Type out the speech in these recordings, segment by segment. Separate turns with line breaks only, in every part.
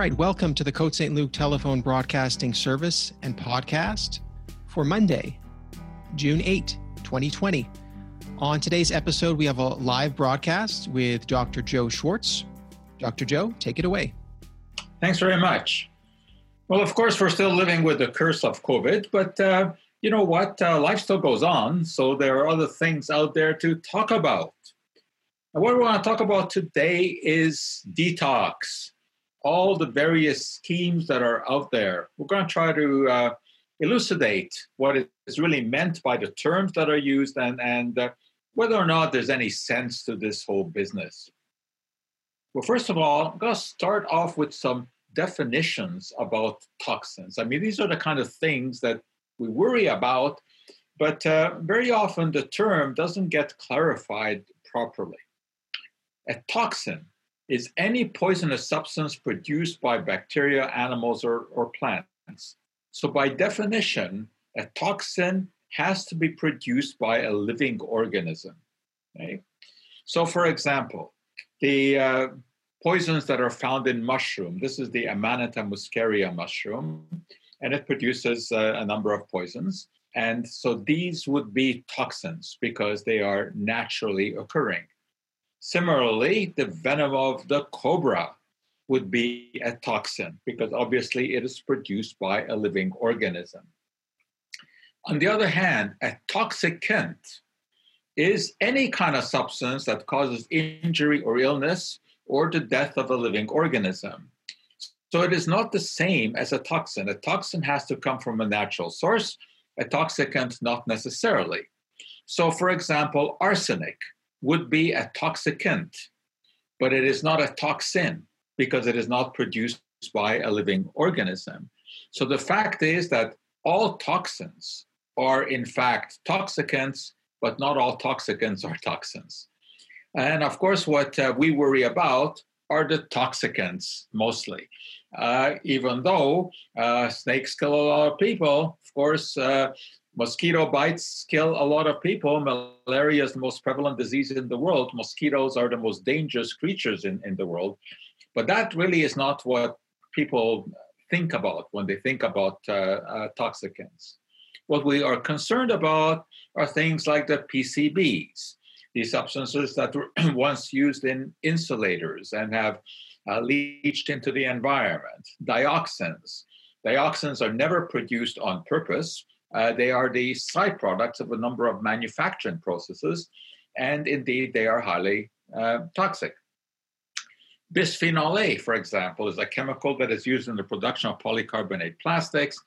right, welcome to the Côte St. Luc telephone broadcasting service and podcast for Monday, June 8, 2020. On today's episode, we have a live broadcast with Dr. Joe Schwarcz. Dr. Joe, take it away.
Thanks very much. Well, of course, we're still living with the curse of COVID, but uh, you know what? Uh, life still goes on, so there are other things out there to talk about. And what we want to talk about today is detox, all the various schemes that are out there. We're going to try to uh, elucidate what is really meant by the terms that are used and, and uh, whether or not there's any sense to this whole business. Well, first of all, I'm going to start off with some definitions about toxins. I mean, these are the kind of things that we worry about, but uh, very often the term doesn't get clarified properly. A toxin is any poisonous substance produced by bacteria, animals, or, or plants. So, by definition, a toxin has to be produced by a living organism. Okay? So, for example, the uh, poisons that are found in mushroom, this is the Amanita muscaria mushroom, and it produces uh, a number of poisons. And so these would be toxins because they are naturally occurring. Similarly, the venom of the cobra would be a toxin because obviously it is produced by a living organism. On the other hand, a toxicant is any kind of substance that causes injury or illness or the death of a living organism. So it is not the same as a toxin. A toxin has to come from a natural source, a toxicant, not necessarily. So, for example, arsenic would be a toxicant, but it is not a toxin because it is not produced by a living organism. So the fact is that all toxins are in fact toxicants, but not all toxicants are toxins. And of course, what uh, we worry about are the toxicants mostly. Uh, even though uh, snakes kill a lot of people, of course, uh, mosquito bites kill a lot of people. Malaria is the most prevalent disease in the world. Mosquitoes are the most dangerous creatures in, in the world. But that really is not what people think about when they think about uh, uh, toxicants. What we are concerned about are things like the PCBs, these substances that were once used in insulators and have uh, leached into the environment. Dioxins. Dioxins are never produced on purpose. Uh, they are the side products of a number of manufacturing processes, and indeed, they are highly uh, toxic. Bisphenol A, for example, is a chemical that is used in the production of polycarbonate plastics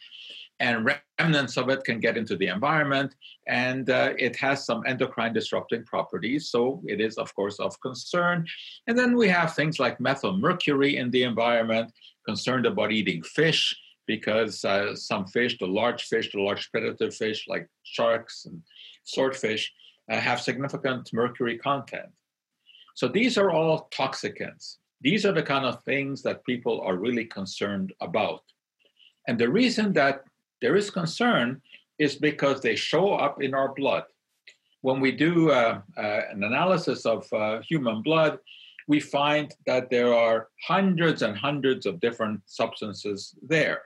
and remnants of it can get into the environment and uh, it has some endocrine disrupting properties so it is of course of concern and then we have things like methyl mercury in the environment concerned about eating fish because uh, some fish the large fish the large predator fish like sharks and swordfish uh, have significant mercury content so these are all toxicants these are the kind of things that people are really concerned about and the reason that there is concern is because they show up in our blood. When we do uh, uh, an analysis of uh, human blood, we find that there are hundreds and hundreds of different substances there.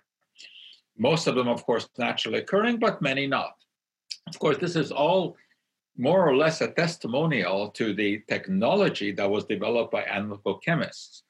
Most of them, of course, naturally occurring, but many not. Of course, this is all more or less a testimonial to the technology that was developed by analytical chemists.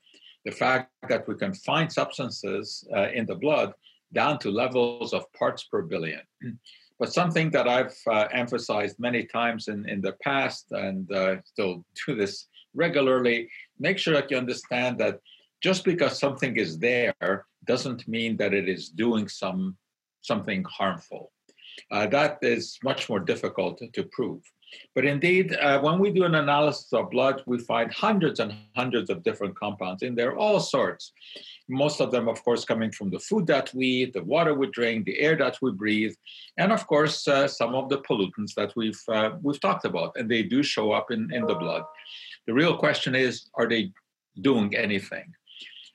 The fact that we can find substances uh, in the blood down to levels of parts per billion. But something that I've uh, emphasized many times in, in the past and uh, still do this regularly make sure that you understand that just because something is there doesn't mean that it is doing some something harmful. Uh, that is much more difficult to prove. But indeed, uh, when we do an analysis of blood, we find hundreds and hundreds of different compounds in there, all sorts. Most of them, of course, coming from the food that we eat, the water we drink, the air that we breathe, and of course, uh, some of the pollutants that we've uh, we've talked about, and they do show up in, in the blood. The real question is, are they doing anything?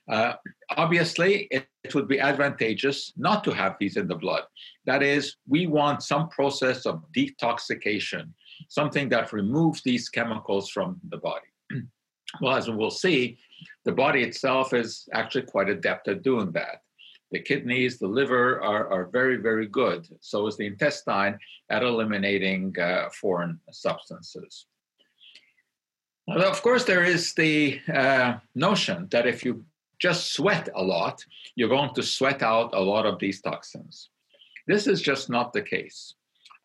Uh, obviously, it, it, would be advantageous not to have these in the blood. That is, we want some process of detoxification, something that removes these chemicals from the body. Well, as we'll see, the body itself is actually quite adept at doing that. The kidneys, the liver are, are very, very good. So is the intestine at eliminating uh, foreign substances. Of course, there is the uh, notion that if you just sweat a lot, you're going to sweat out a lot of these toxins. This is just not the case.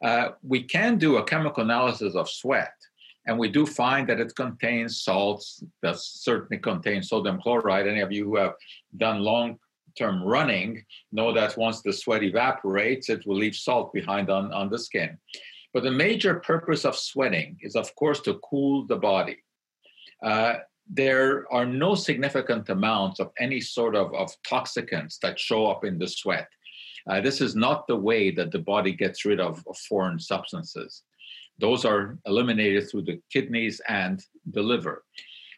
Uh, we can do a chemical analysis of sweat, and we do find that it contains salts, that certainly contains sodium chloride. Any of you who have done long term running know that once the sweat evaporates, it will leave salt behind on, on the skin. But the major purpose of sweating is, of course, to cool the body. Uh, there are no significant amounts of any sort of, of toxicants that show up in the sweat. Uh, this is not the way that the body gets rid of, of foreign substances. Those are eliminated through the kidneys and the liver.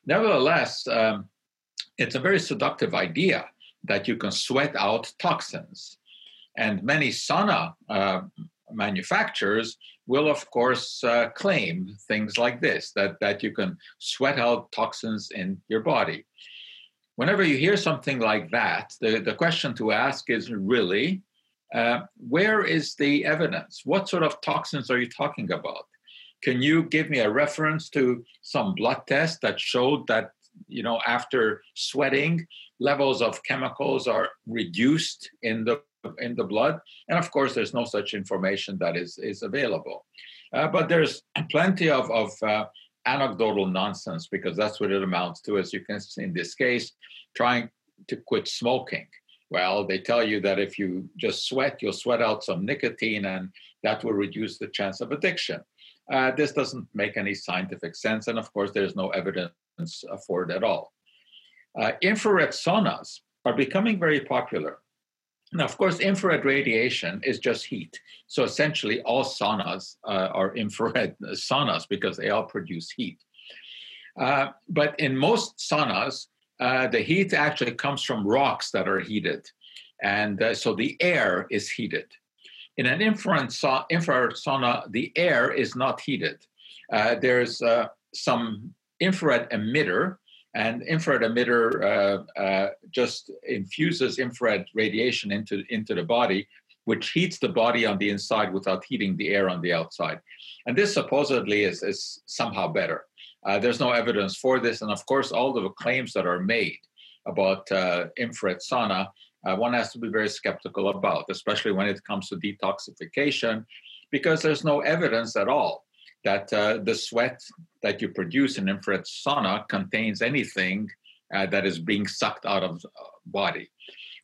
Nevertheless, um, it's a very seductive idea that you can sweat out toxins. And many sauna uh, manufacturers will, of course, uh, claim things like this that, that you can sweat out toxins in your body. Whenever you hear something like that, the, the question to ask is really uh, where is the evidence? What sort of toxins are you talking about? Can you give me a reference to some blood test that showed that, you know, after sweating, levels of chemicals are reduced in the in the blood. And of course, there's no such information that is, is available. Uh, but there's plenty of, of uh, anecdotal nonsense because that's what it amounts to, as you can see in this case, trying to quit smoking. Well, they tell you that if you just sweat, you'll sweat out some nicotine and that will reduce the chance of addiction. Uh, this doesn't make any scientific sense. And of course, there's no evidence for it at all. Uh, infrared saunas are becoming very popular. Now, of course, infrared radiation is just heat. So essentially, all saunas uh, are infrared saunas because they all produce heat. Uh, but in most saunas, uh, the heat actually comes from rocks that are heated. And uh, so the air is heated. In an infrared, sa- infrared sauna, the air is not heated. Uh, there's uh, some infrared emitter and infrared emitter uh, uh, just infuses infrared radiation into, into the body, which heats the body on the inside without heating the air on the outside. And this supposedly is, is somehow better. Uh, there's no evidence for this. And of course, all the claims that are made about uh, infrared sauna, uh, one has to be very skeptical about, especially when it comes to detoxification, because there's no evidence at all that uh, the sweat that you produce in infrared sauna contains anything uh, that is being sucked out of uh, body.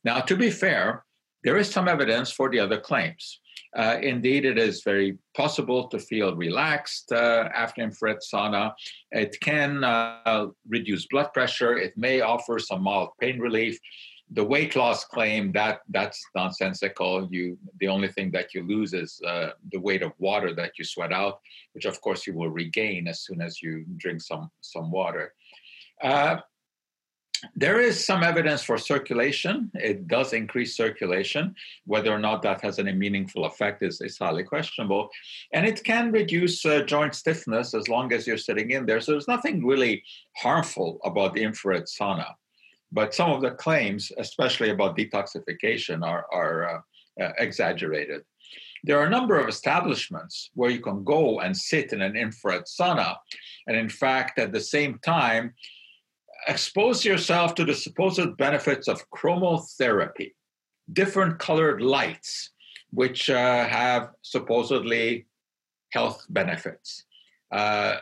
Now, to be fair, there is some evidence for the other claims. Uh, indeed, it is very possible to feel relaxed uh, after infrared sauna. It can uh, reduce blood pressure. It may offer some mild pain relief the weight loss claim that that's nonsensical you the only thing that you lose is uh, the weight of water that you sweat out which of course you will regain as soon as you drink some some water uh, there is some evidence for circulation. It does increase circulation. Whether or not that has any meaningful effect is, is highly questionable. And it can reduce uh, joint stiffness as long as you're sitting in there. So there's nothing really harmful about the infrared sauna. But some of the claims, especially about detoxification, are, are uh, uh, exaggerated. There are a number of establishments where you can go and sit in an infrared sauna, and in fact, at the same time, expose yourself to the supposed benefits of chromotherapy, different colored lights, which uh, have supposedly health benefits. Uh,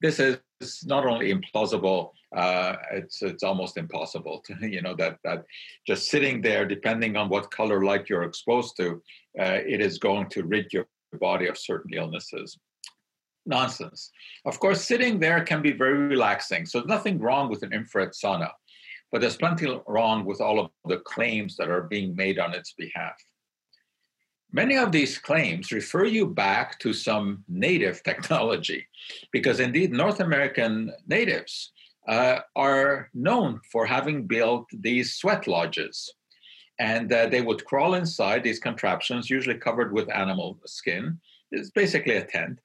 this is not only implausible, uh, it's it's almost impossible to you know that that just sitting there, depending on what color light you're exposed to, uh, it is going to rid your body of certain illnesses. Nonsense. Of course, sitting there can be very relaxing. So nothing wrong with an infrared sauna, but there's plenty wrong with all of the claims that are being made on its behalf. Many of these claims refer you back to some native technology, because indeed, North American natives uh, are known for having built these sweat lodges. And uh, they would crawl inside these contraptions, usually covered with animal skin. It's basically a tent.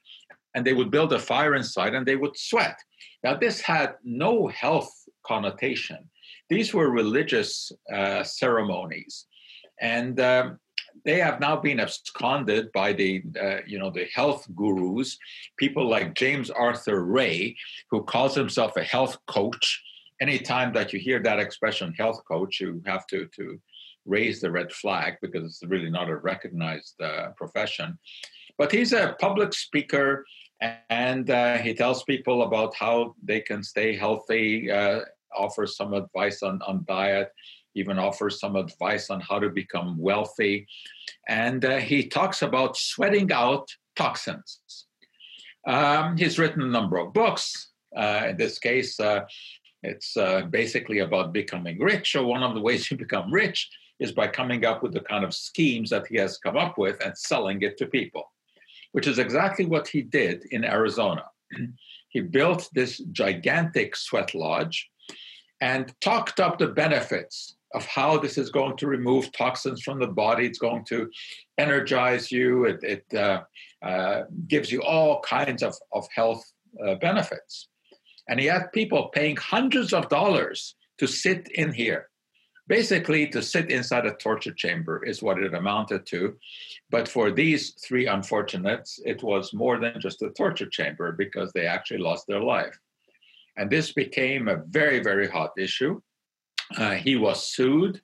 and they would build a fire inside and they would sweat. Now, this had no health connotation. These were religious uh, ceremonies. And um, they have now been absconded by the uh, you know the health gurus people like james arthur ray who calls himself a health coach. Anytime that you hear that expression health coach you have to to raise the red flag because it's really not a recognized uh, profession. But he's a public speaker and uh, he tells people about how they can stay healthy uh, offers some advice on, on diet even offers some advice on how to become wealthy. And uh, he talks about sweating out toxins. Um, he's written a number of books. Uh, in this case, uh, it's uh, basically about becoming rich. So, one of the ways you become rich is by coming up with the kind of schemes that he has come up with and selling it to people, which is exactly what he did in Arizona. he built this gigantic sweat lodge and talked up the benefits of how this is going to remove toxins from the body. It's going to energize you. It, it uh, uh, gives you all kinds of, of health uh, benefits. And he had people paying hundreds of dollars to sit in here. Basically, to sit inside a torture chamber is what it amounted to. But for these three unfortunates, it was more than just a torture chamber because they actually lost their life. And this became a very, very hot issue. Uh, he was sued,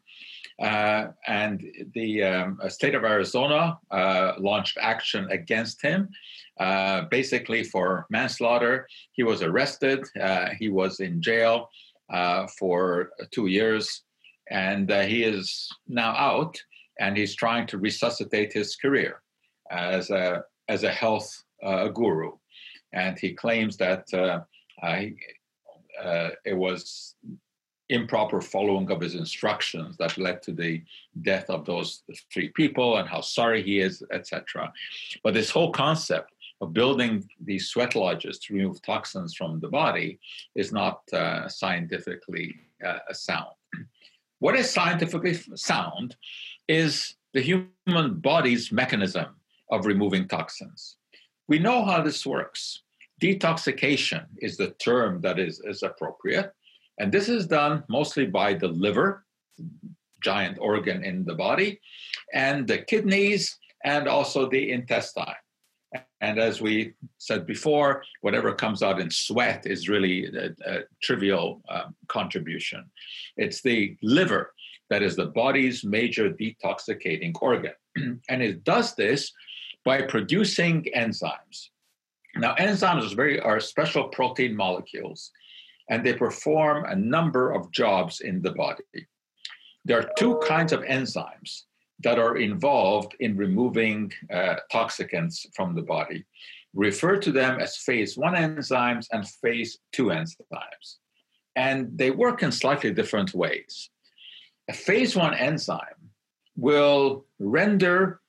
uh, and the um, state of Arizona uh, launched action against him, uh, basically for manslaughter. He was arrested. Uh, he was in jail uh, for two years, and he is now out, and he's trying to resuscitate his career as a as a health guru, and he claims that. Uh, it was improper following of his instructions that led to the death of those three people and how sorry he is, etc. But this whole concept of building these sweat lodges to remove toxins from the body is not uh, scientifically uh, sound. What is scientifically sound is the human body's mechanism of removing toxins. We know how this works. Detoxication is the term that is, is appropriate. And this is done mostly by the liver, giant organ in the body, and the kidneys, and also the intestine. And as we said before, whatever comes out in sweat is really a, a trivial um, contribution. It's the liver that is the body's major detoxicating organ. and it does this by producing enzymes. Now, enzymes are, very, are special protein molecules and they perform a number of jobs in the body. There are two kinds of enzymes that are involved in removing uh, toxicants from the body. Refer to them as phase one enzymes and phase two enzymes. And they work in slightly different ways. A phase one enzyme will render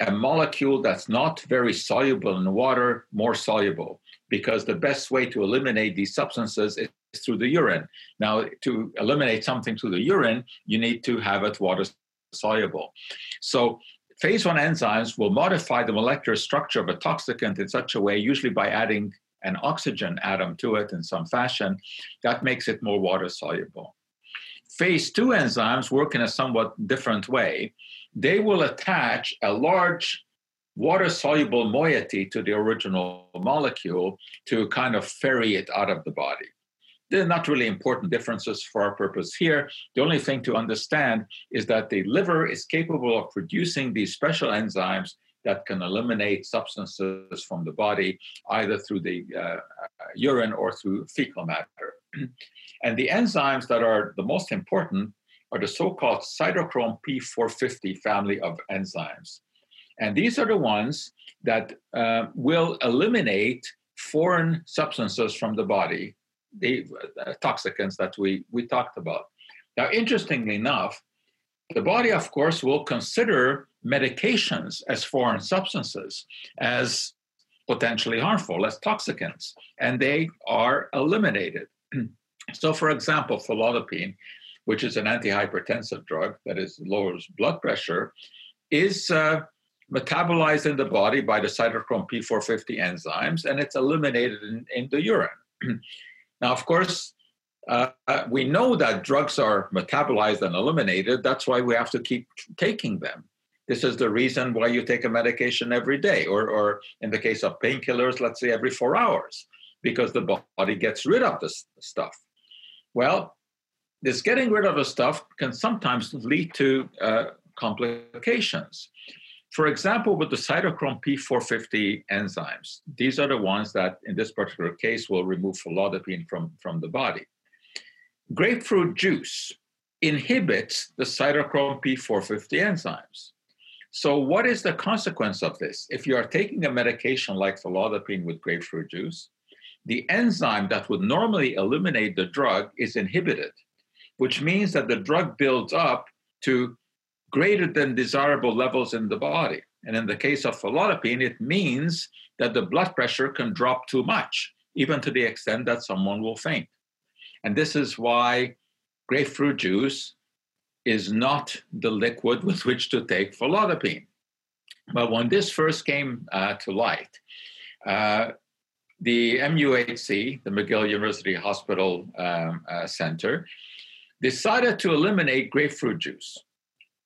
a molecule that's not very soluble in water more soluble because the best way to eliminate these substances is through the urine. Now, to eliminate something through the urine, you need to have it water soluble. So, phase one enzymes will modify the molecular structure of a toxicant in such a way, usually by adding an oxygen atom to it in some fashion, that makes it more water soluble. Phase two enzymes work in a somewhat different way. They will attach a large water soluble moiety to the original molecule to kind of ferry it out of the body. They're not really important differences for our purpose here. The only thing to understand is that the liver is capable of producing these special enzymes that can eliminate substances from the body, either through the uh, urine or through fecal matter. and the enzymes that are the most important are the so called cytochrome P450 family of enzymes. And these are the ones that uh, will eliminate foreign substances from the body the uh, toxicants that we, we talked about. Now, interestingly enough, the body, of course, will consider medications as foreign substances, as potentially harmful, as toxicants, and they are eliminated. so, for example, felodipine, which is an antihypertensive drug that is lowers blood pressure, is uh, metabolized in the body by the cytochrome P450 enzymes, and it's eliminated in, in the urine. now, of course, uh, we know that drugs are metabolized and eliminated. That's why we have to keep taking them. This is the reason why you take a medication every day, or, or in the case of painkillers, let's say every four hours, because the body gets rid of this stuff. Well, this getting rid of the stuff can sometimes lead to uh, complications. For example, with the cytochrome P450 enzymes, these are the ones that, in this particular case, will remove felodipine from, from the body. Grapefruit juice inhibits the cytochrome P450 enzymes. So, what is the consequence of this? If you are taking a medication like felodipine with grapefruit juice, the enzyme that would normally eliminate the drug is inhibited, which means that the drug builds up to greater than desirable levels in the body. And in the case of felodipine, it means that the blood pressure can drop too much, even to the extent that someone will faint. And this is why grapefruit juice is not the liquid with which to take felodipine. But when this first came uh, to light, uh, the MUHC, the McGill University Hospital um, uh, Center, decided to eliminate grapefruit juice,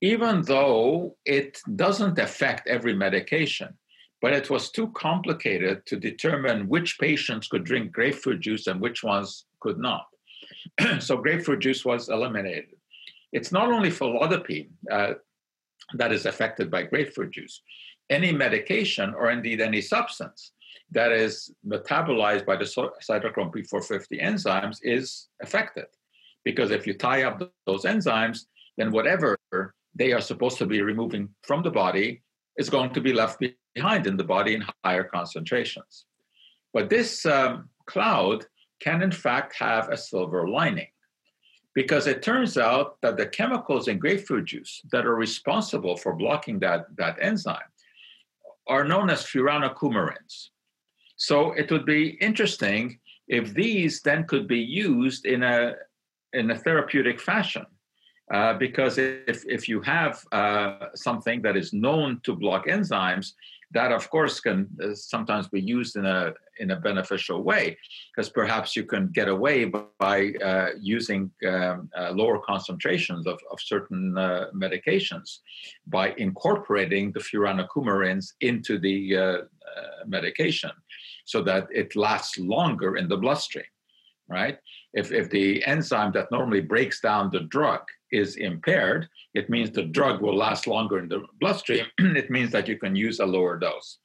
even though it doesn't affect every medication. But it was too complicated to determine which patients could drink grapefruit juice and which ones could not. so grapefruit juice was eliminated. It's not only felodipine uh, that is affected by grapefruit juice. Any medication, or indeed any substance that is metabolized by the cytochrome P450 enzymes, is affected. Because if you tie up those enzymes, then whatever they are supposed to be removing from the body is going to be left behind in the body in higher concentrations. But this um, cloud can in fact have a silver lining because it turns out that the chemicals in grapefruit juice that are responsible for blocking that, that enzyme are known as furanocoumarins. So it would be interesting if these then could be used in a, in a therapeutic fashion. Uh, because if, if you have uh, something that is known to block enzymes, that of course can uh, sometimes be used in a in a beneficial way. Because perhaps you can get away by uh, using um, uh, lower concentrations of, of certain medications by incorporating the furanocoumarins into the medication so that it lasts longer in the bloodstream right? If, if the enzyme that normally breaks down the drug is impaired, it means the drug will last longer in the bloodstream. it means that you can use a lower dose.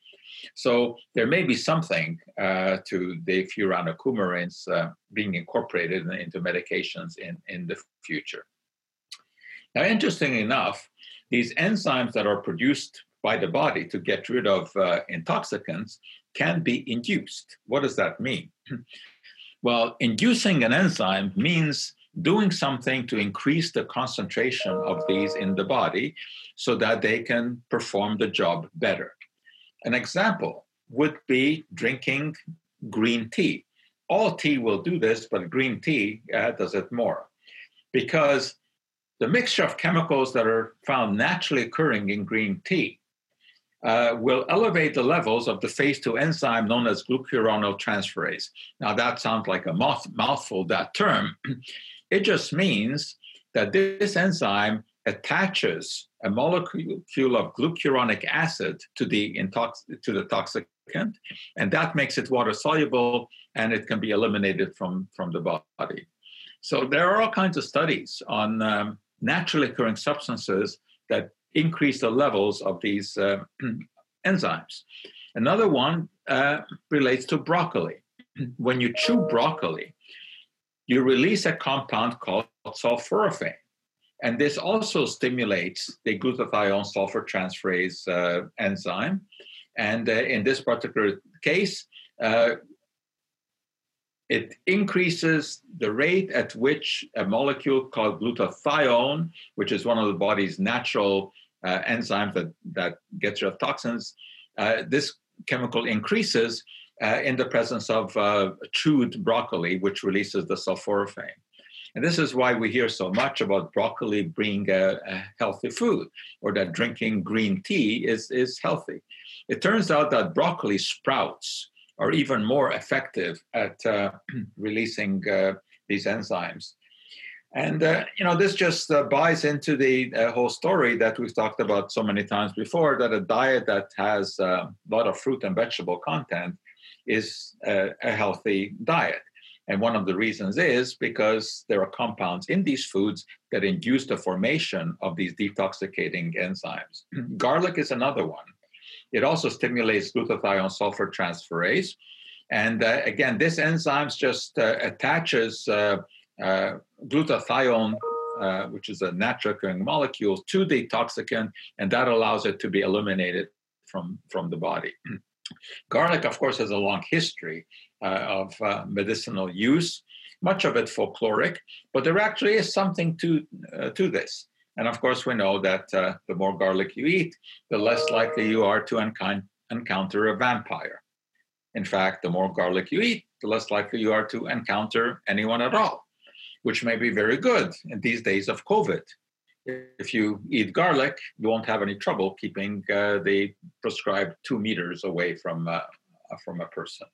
So there may be something uh, to the furanocoumarins uh, being incorporated into medications in, in the future. Now, interestingly enough, these enzymes that are produced by the body to get rid of uh, intoxicants can be induced. What does that mean? well, inducing an enzyme means doing something to increase the concentration of these in the body so that they can perform the job better. An example would be drinking green tea. All tea will do this, but green tea uh, does it more because the mixture of chemicals that are found naturally occurring in green tea uh, will elevate the levels of the phase 2 enzyme known as glucuronidase. Now, that sounds like a mouth, mouthful, that term. It just means that this enzyme attaches a molecule of glucuronic acid to the, intox- to the toxicant, and that makes it water soluble and it can be eliminated from, from the body. So there are all kinds of studies on um, naturally occurring substances that increase the levels of these uh, enzymes. Another one uh, relates to broccoli. when you chew broccoli, you release a compound called sulforaphane. And this also stimulates the glutathione sulfur transferase uh, enzyme. And uh, in this particular case, uh, it increases the rate at which a molecule called glutathione, which is one of the body's natural uh, enzymes that, that gets rid of toxins, uh, this chemical increases uh, in the presence of uh, chewed broccoli, which releases the sulforaphane. And this is why we hear so much about broccoli being a, a healthy food or that drinking green tea is, is healthy. It turns out that broccoli sprouts are even more effective at uh, releasing uh, these enzymes. And uh, you know, this just uh, buys into the uh, whole story that we've talked about so many times before. That a diet that has uh, a lot of fruit and vegetable content is a, a healthy diet. And one of the reasons is because there are compounds in these foods that induce the formation of these detoxicating enzymes. Garlic is another one. It also stimulates glutathione sulfur transferase. And uh, again, this enzyme just uh, attaches uh, uh glutathione, uh, which is a natural occurring molecule, to the toxicant, and that allows it to be eliminated from, from the body. Garlic, of course, has a long history uh, of uh, medicinal use, much of it folkloric, but there actually is something to, uh, to this. And of course, we know that uh, the more garlic you eat, the less likely you are to encounter a vampire. In fact, the more garlic you eat, the less likely you are to encounter anyone at all, which may be very good in these days of COVID if you eat garlic, you won't have any trouble keeping uh, the prescribed two meters away from uh, from a person.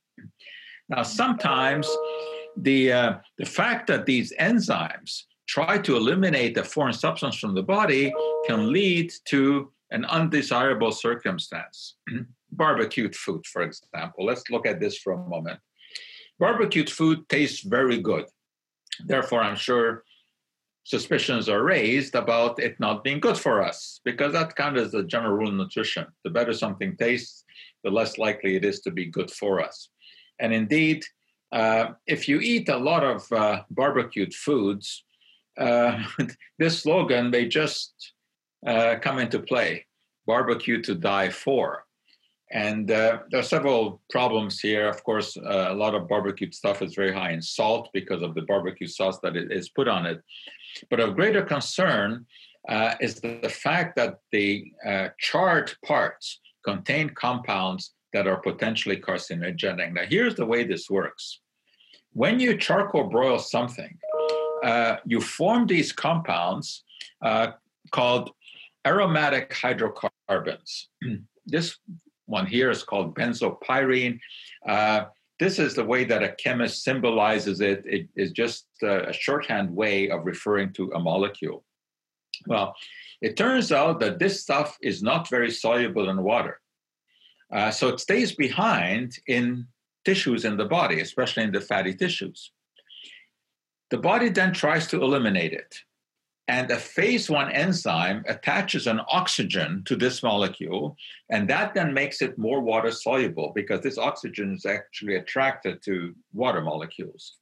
Now, sometimes the uh, the fact that these enzymes try to eliminate a foreign substance from the body can lead to an undesirable circumstance. Barbecued food, for example. Let's look at this for a moment. Barbecued food tastes very good. Therefore, I'm sure suspicions are raised about it not being good for us, because that kind of is the general rule in nutrition. The better something tastes, the less likely it is to be good for us. And indeed, uh, if you eat a lot of uh, barbecued foods, uh, this slogan may just uh, come into play barbecue to die for. And uh, there are several problems here. Of course, uh, a lot of barbecued stuff is very high in salt because of the barbecue sauce that is put on it. But of greater concern uh, is the, fact that the uh, charred parts contain compounds that are potentially carcinogenic. Now, here's the way this works when you charcoal broil something, uh, you form these compounds uh, called aromatic hydrocarbons. this one here is called benzopyrene. Uh, this is the way that a chemist symbolizes it. It is just a shorthand way of referring to a molecule. Well, it turns out that this stuff is not very soluble in water. Uh, so it stays behind in tissues in the body, especially in the fatty tissues. The body then tries to eliminate it. And a phase one enzyme attaches an oxygen to this molecule, and that then makes it more water soluble because this oxygen is actually attracted to water molecules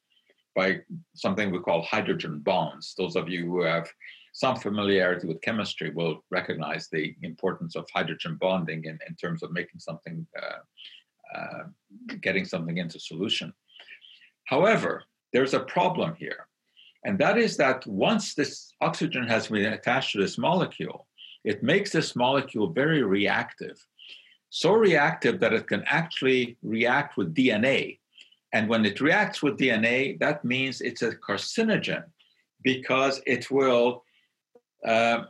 by something we call hydrogen bonds. Those of you who have some familiarity with chemistry will recognize the importance of hydrogen bonding in, in terms of making something, uh, uh, getting something into solution. However, there's a problem here. And that is that once this oxygen has been attached to this molecule, it makes this molecule very reactive. So reactive that it can actually react with DNA. And when it reacts with DNA, that means it's a carcinogen because it will uh,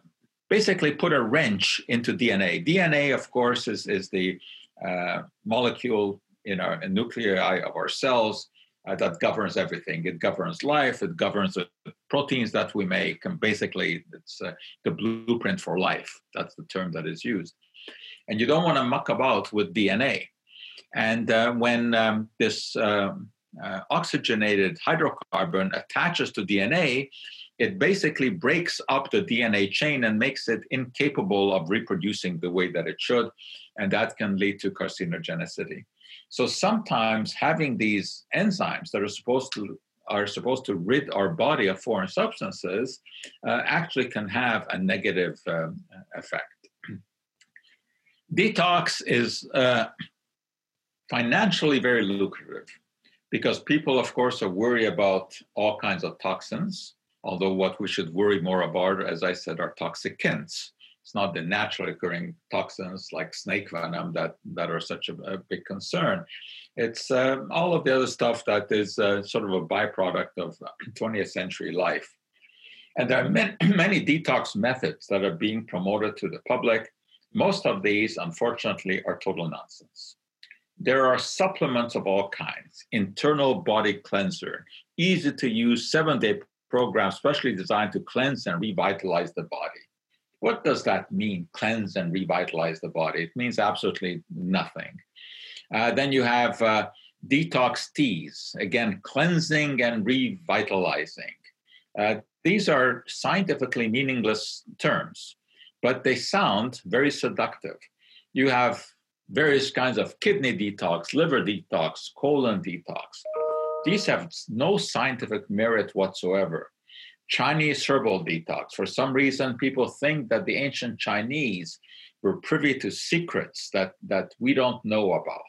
basically put a wrench into DNA. DNA, of course, is, is the uh, molecule in our nuclei of our cells uh, that governs everything. It governs life. It governs the proteins that we make, and basically, it's uh, the blueprint for life. That's the term that is used. And you don't want to muck about with DNA. And uh, when um, this um, uh, oxygenated hydrocarbon attaches to DNA, it basically breaks up the DNA chain and makes it incapable of reproducing the way that it should, and that can lead to carcinogenicity. So sometimes having these enzymes that are supposed to are supposed to rid our body of foreign substances uh, actually can have a negative um, effect. Detox is uh, financially very lucrative because people, of course, are worried about all kinds of toxins. Although what we should worry more about, as I said, are toxicants. It's not the naturally occurring toxins like snake venom that, that are such a, a big concern. It's uh, all of the other stuff that is uh, sort of a byproduct of 20th century life. And there are many, many detox methods that are being promoted to the public. Most of these, unfortunately, are total nonsense. There are supplements of all kinds, internal body cleanser, easy to use seven day program, specially designed to cleanse and revitalize the body. What does that mean, cleanse and revitalize the body? It means absolutely nothing. Uh, then you have uh, detox teas, again, cleansing and revitalizing. Uh, these are scientifically meaningless terms, but they sound very seductive. You have various kinds of kidney detox, liver detox, colon detox. These have no scientific merit whatsoever. Chinese herbal detox. For some reason, people think that the ancient Chinese were privy to secrets that, that we don't know about.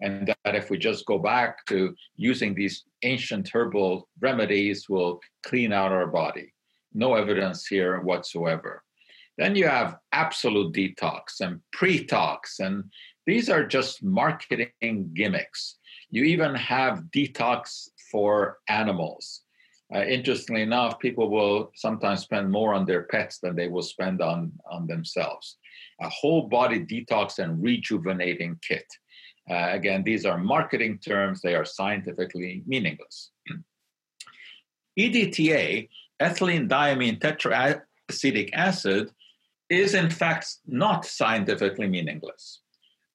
And that if we just go back to using these ancient herbal remedies, we'll clean out our body. No evidence here whatsoever. Then you have absolute detox and pre-tox, and these are just marketing gimmicks. You even have detox for animals. Uh, interestingly enough, people will sometimes spend more on their pets than they will spend on, on themselves. A whole body detox and rejuvenating kit. Uh, again, these are marketing terms, they are scientifically meaningless. EDTA, ethylene diamine tetraacetic acid, is in fact not scientifically meaningless.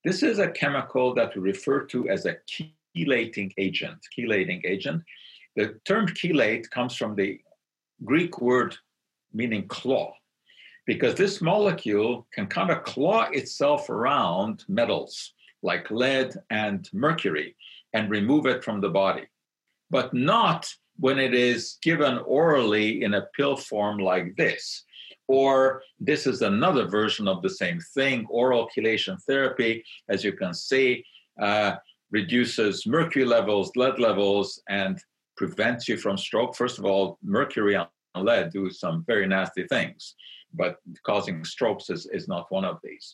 This is a chemical that we refer to as a chelating agent. Chelating agent. The term chelate comes from the Greek word meaning claw, because this molecule can kind of claw itself around metals like lead and mercury and remove it from the body, but not when it is given orally in a pill form like this. Or this is another version of the same thing. Oral chelation therapy, as you can see, uh, reduces mercury levels, lead levels, and prevents you from stroke. First of all, mercury and lead do some very nasty things, but causing strokes is, is not one of these.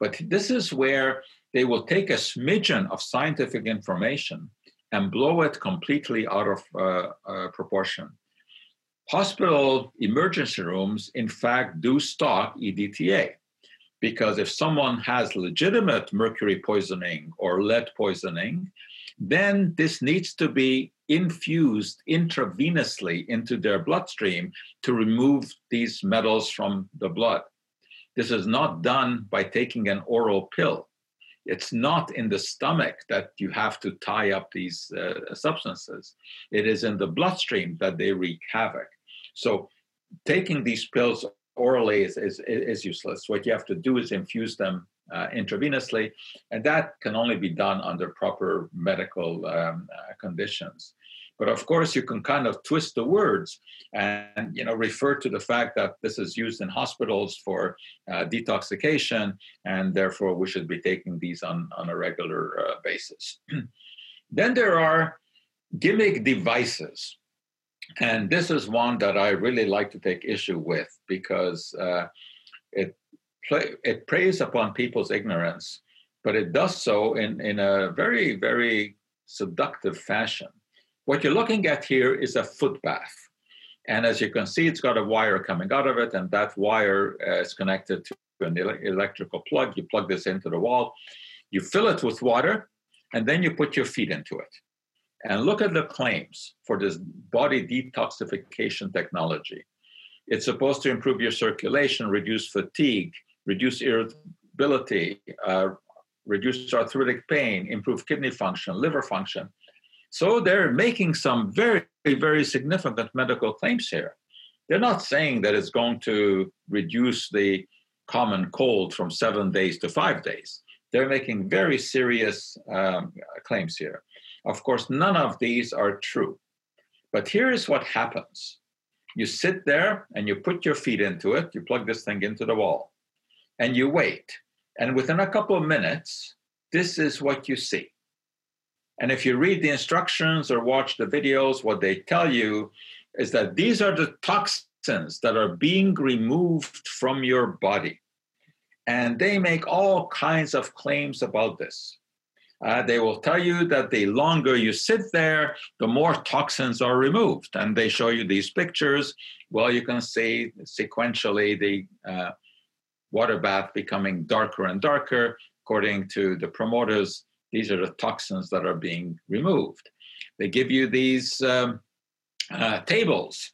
But this is where they will take a smidgen of scientific information and blow it completely out of uh, uh, proportion hospital emergency rooms, in fact, do stock EDTA. Because if someone has legitimate mercury poisoning or lead poisoning, then this needs to be infused intravenously into their bloodstream to remove these metals from the blood. This is not done by taking an oral pill. It's not in the stomach that you have to tie up these uh, substances. It is in the bloodstream that they wreak havoc. So taking these pills orally is, is, is useless. What you have to do is infuse them uh, intravenously, and that can only be done under proper medical um, uh, conditions. But of course, you can kind of twist the words and you know refer to the fact that this is used in hospitals for uh, detoxification, and therefore we should be taking these on, on a regular uh, basis. then there are gimmick devices and this is one that I really like to take issue with because uh, it play, it preys upon people's ignorance, but it does so in, in a very, very seductive fashion. What you're looking at here is a foot bath. And as you can see, it's got a wire coming out of it, and that wire uh, is connected to an electrical plug. You plug this into the wall, you fill it with water, and then you put your feet into it. And look at the claims for this body detoxification technology. It's supposed to improve your circulation, reduce fatigue, reduce irritability, uh, reduce arthritic pain, improve kidney function, liver function. So they're making some very, very significant medical claims here. They're not saying that it's going to reduce the common cold from seven days to five days. They're making very serious um, claims here. Of course, none of these are true. But here is what happens you sit there and you put your feet into it, you plug this thing into the wall, and you wait. And within a couple of minutes, this is what you see. And if you read the instructions or watch the videos, what they tell you is that these are the toxins that are being removed from your body. And they make all kinds of claims about this. Uh, they will tell you that the longer you sit there, the more toxins are removed. And they show you these pictures. Well, you can see sequentially the uh, water bath becoming darker and darker. According to the promoters, these are the toxins that are being removed. They give you these um, uh, tables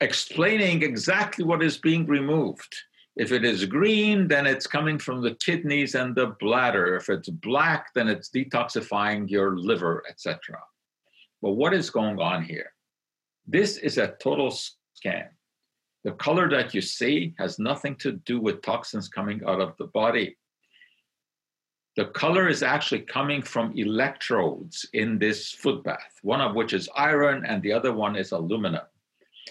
explaining exactly what is being removed. If it is green, then it's coming from the kidneys and the bladder. If it's black, then it's detoxifying your liver, etc. But what is going on here? This is a total scam. The color that you see has nothing to do with toxins coming out of the body. The color is actually coming from electrodes in this foot bath, one of which is iron and the other one is aluminum.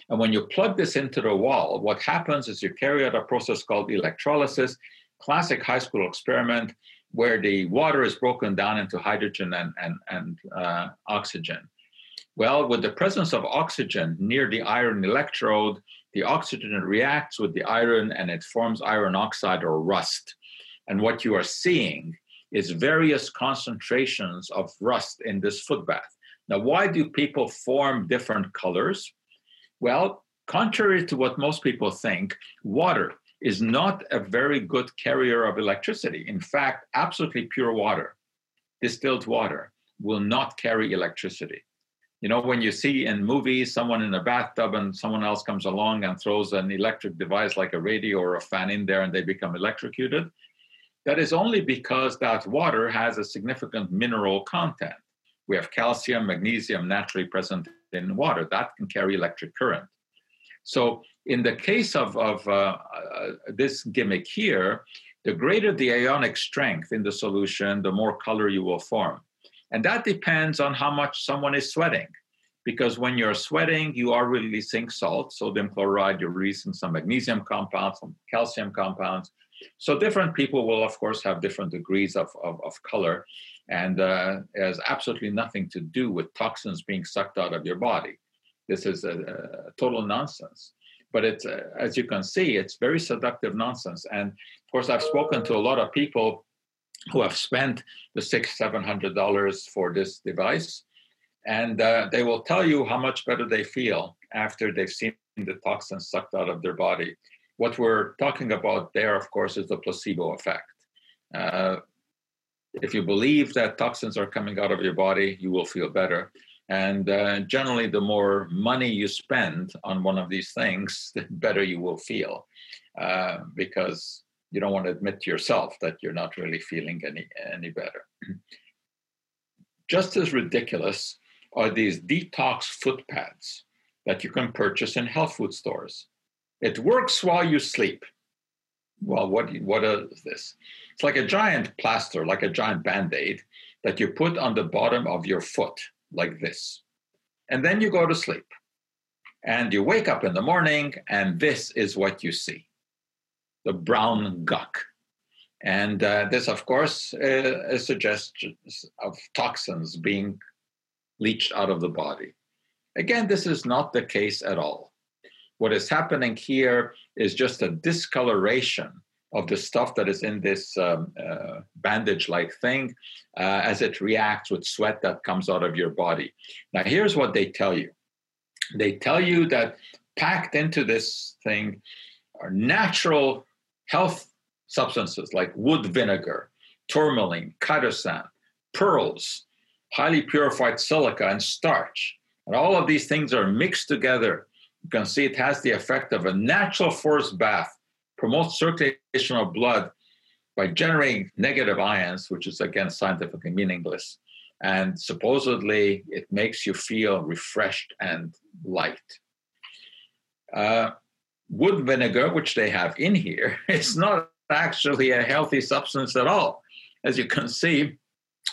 And when you plug this into the wall, what happens is you carry out a process called electrolysis, classic high school experiment where the water is broken down into hydrogen and, and, and uh, oxygen. Well, with the presence of oxygen near the iron electrode, the oxygen reacts with the iron and it forms iron oxide or rust. And what you are seeing is various concentrations of rust in this foot bath. Now, why do people form different colors? Well, contrary to what most people think, water is not a very good carrier of electricity. In fact, absolutely pure water, distilled water, will not carry electricity. You know, when you see in movies someone in a bathtub and someone else comes along and throws an electric device like a radio or a fan in there and they become electrocuted, that is only because that water has a significant mineral content. We have calcium, magnesium naturally present in water. That can carry electric current. So, in the case of, of uh, uh, this gimmick here, the greater the ionic strength in the solution, the more color you will form. And that depends on how much someone is sweating. Because when you're sweating, you are releasing salt, sodium chloride, you're releasing some magnesium compounds, some calcium compounds. So different people will, of course, have different degrees of, of, of color and uh, has absolutely nothing to do with toxins being sucked out of your body. This is a, a total nonsense. But it's, uh, as you can see, it's very seductive nonsense. And of course, I've spoken to a lot of people who have spent the six, seven hundred dollars for this device, and uh, they will tell you how much better they feel after they've seen the toxins sucked out of their body. What we're talking about there, of course, is the placebo effect. Uh, if you believe that toxins are coming out of your body, you will feel better. And uh, generally, the more money you spend on one of these things, the better you will feel, uh, because you don't want to admit to yourself that you're not really feeling any any better. Just as ridiculous are these detox foot pads that you can purchase in health food stores. It works while you sleep. Well, what what is this? It's like a giant plaster, like a giant band-aid that you put on the bottom of your foot, like this. And then you go to sleep. And you wake up in the morning, and this is what you see the brown guck. And uh, this, of course, uh, is suggestions of toxins being leached out of the body. Again, this is not the case at all. What is happening here is just a discoloration of the stuff that is in this um, uh, bandage like thing uh, as it reacts with sweat that comes out of your body. Now, here's what they tell you they tell you that packed into this thing are natural health substances like wood vinegar, tourmaline, chitosan, pearls, highly purified silica, and starch. And all of these things are mixed together you can see it has the effect of a natural forced bath, promotes circulation of blood by generating negative ions, which is again scientifically meaningless. And supposedly it makes you feel refreshed and light. Uh, wood vinegar, which they have in here, is not actually a healthy substance at all. As you can see,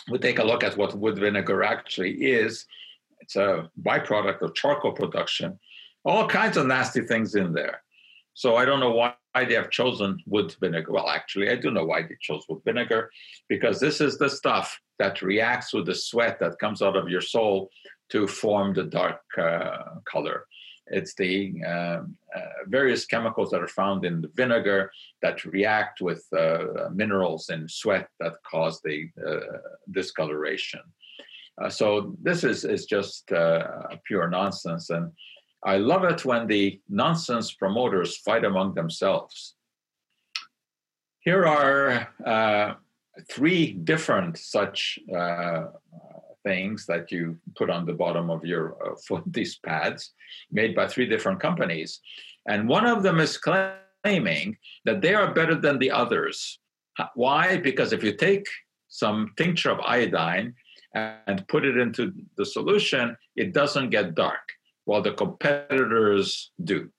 we take a look at what wood vinegar actually is. It's a byproduct of charcoal production all kinds of nasty things in there. So I don't know why they have chosen wood vinegar. Well, actually, I do know why they chose wood vinegar, because this is the stuff that reacts with the sweat that comes out of your sole to form the dark uh, color. It's the uh, uh, various chemicals that are found in the vinegar that react with uh, minerals in sweat that cause the uh, discoloration. Uh, so this is, is just pure nonsense. And I love it when the nonsense promoters fight among themselves. Here are three different such things that you put on the bottom of your uh, foot, these pads, made by three different companies. And one of them is claiming that they are better than the others. Why? Because if you take some tincture of iodine and put it into the solution, it doesn't get dark, while the competitors do.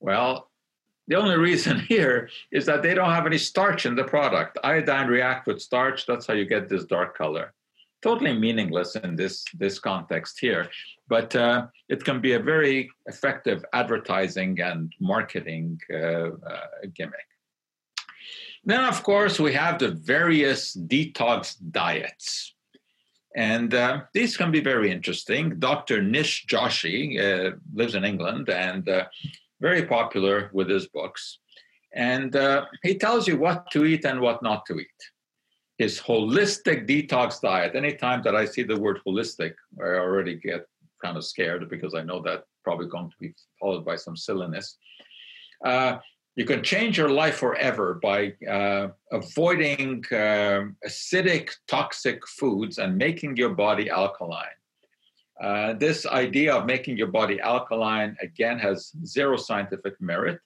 Well, the only reason here is that they don't have any starch in the product. Iodine react with starch, that's how you get this dark color. Totally meaningless in this this context here. But uh, it can be a very effective advertising and marketing uh, uh, gimmick. Then of course we have the various detox diets and uh, these can be very interesting dr nish joshi uh, lives in england and uh, very popular with his books and he tells you what to eat and what not to eat his holistic detox diet. Anytime that I see the word holistic, I already get kind of scared because I know that probably going to be followed by some silliness. You can change your life forever by uh, avoiding uh, acidic, toxic foods and making your body alkaline. Uh, this idea of making your body alkaline, again, has zero scientific merit.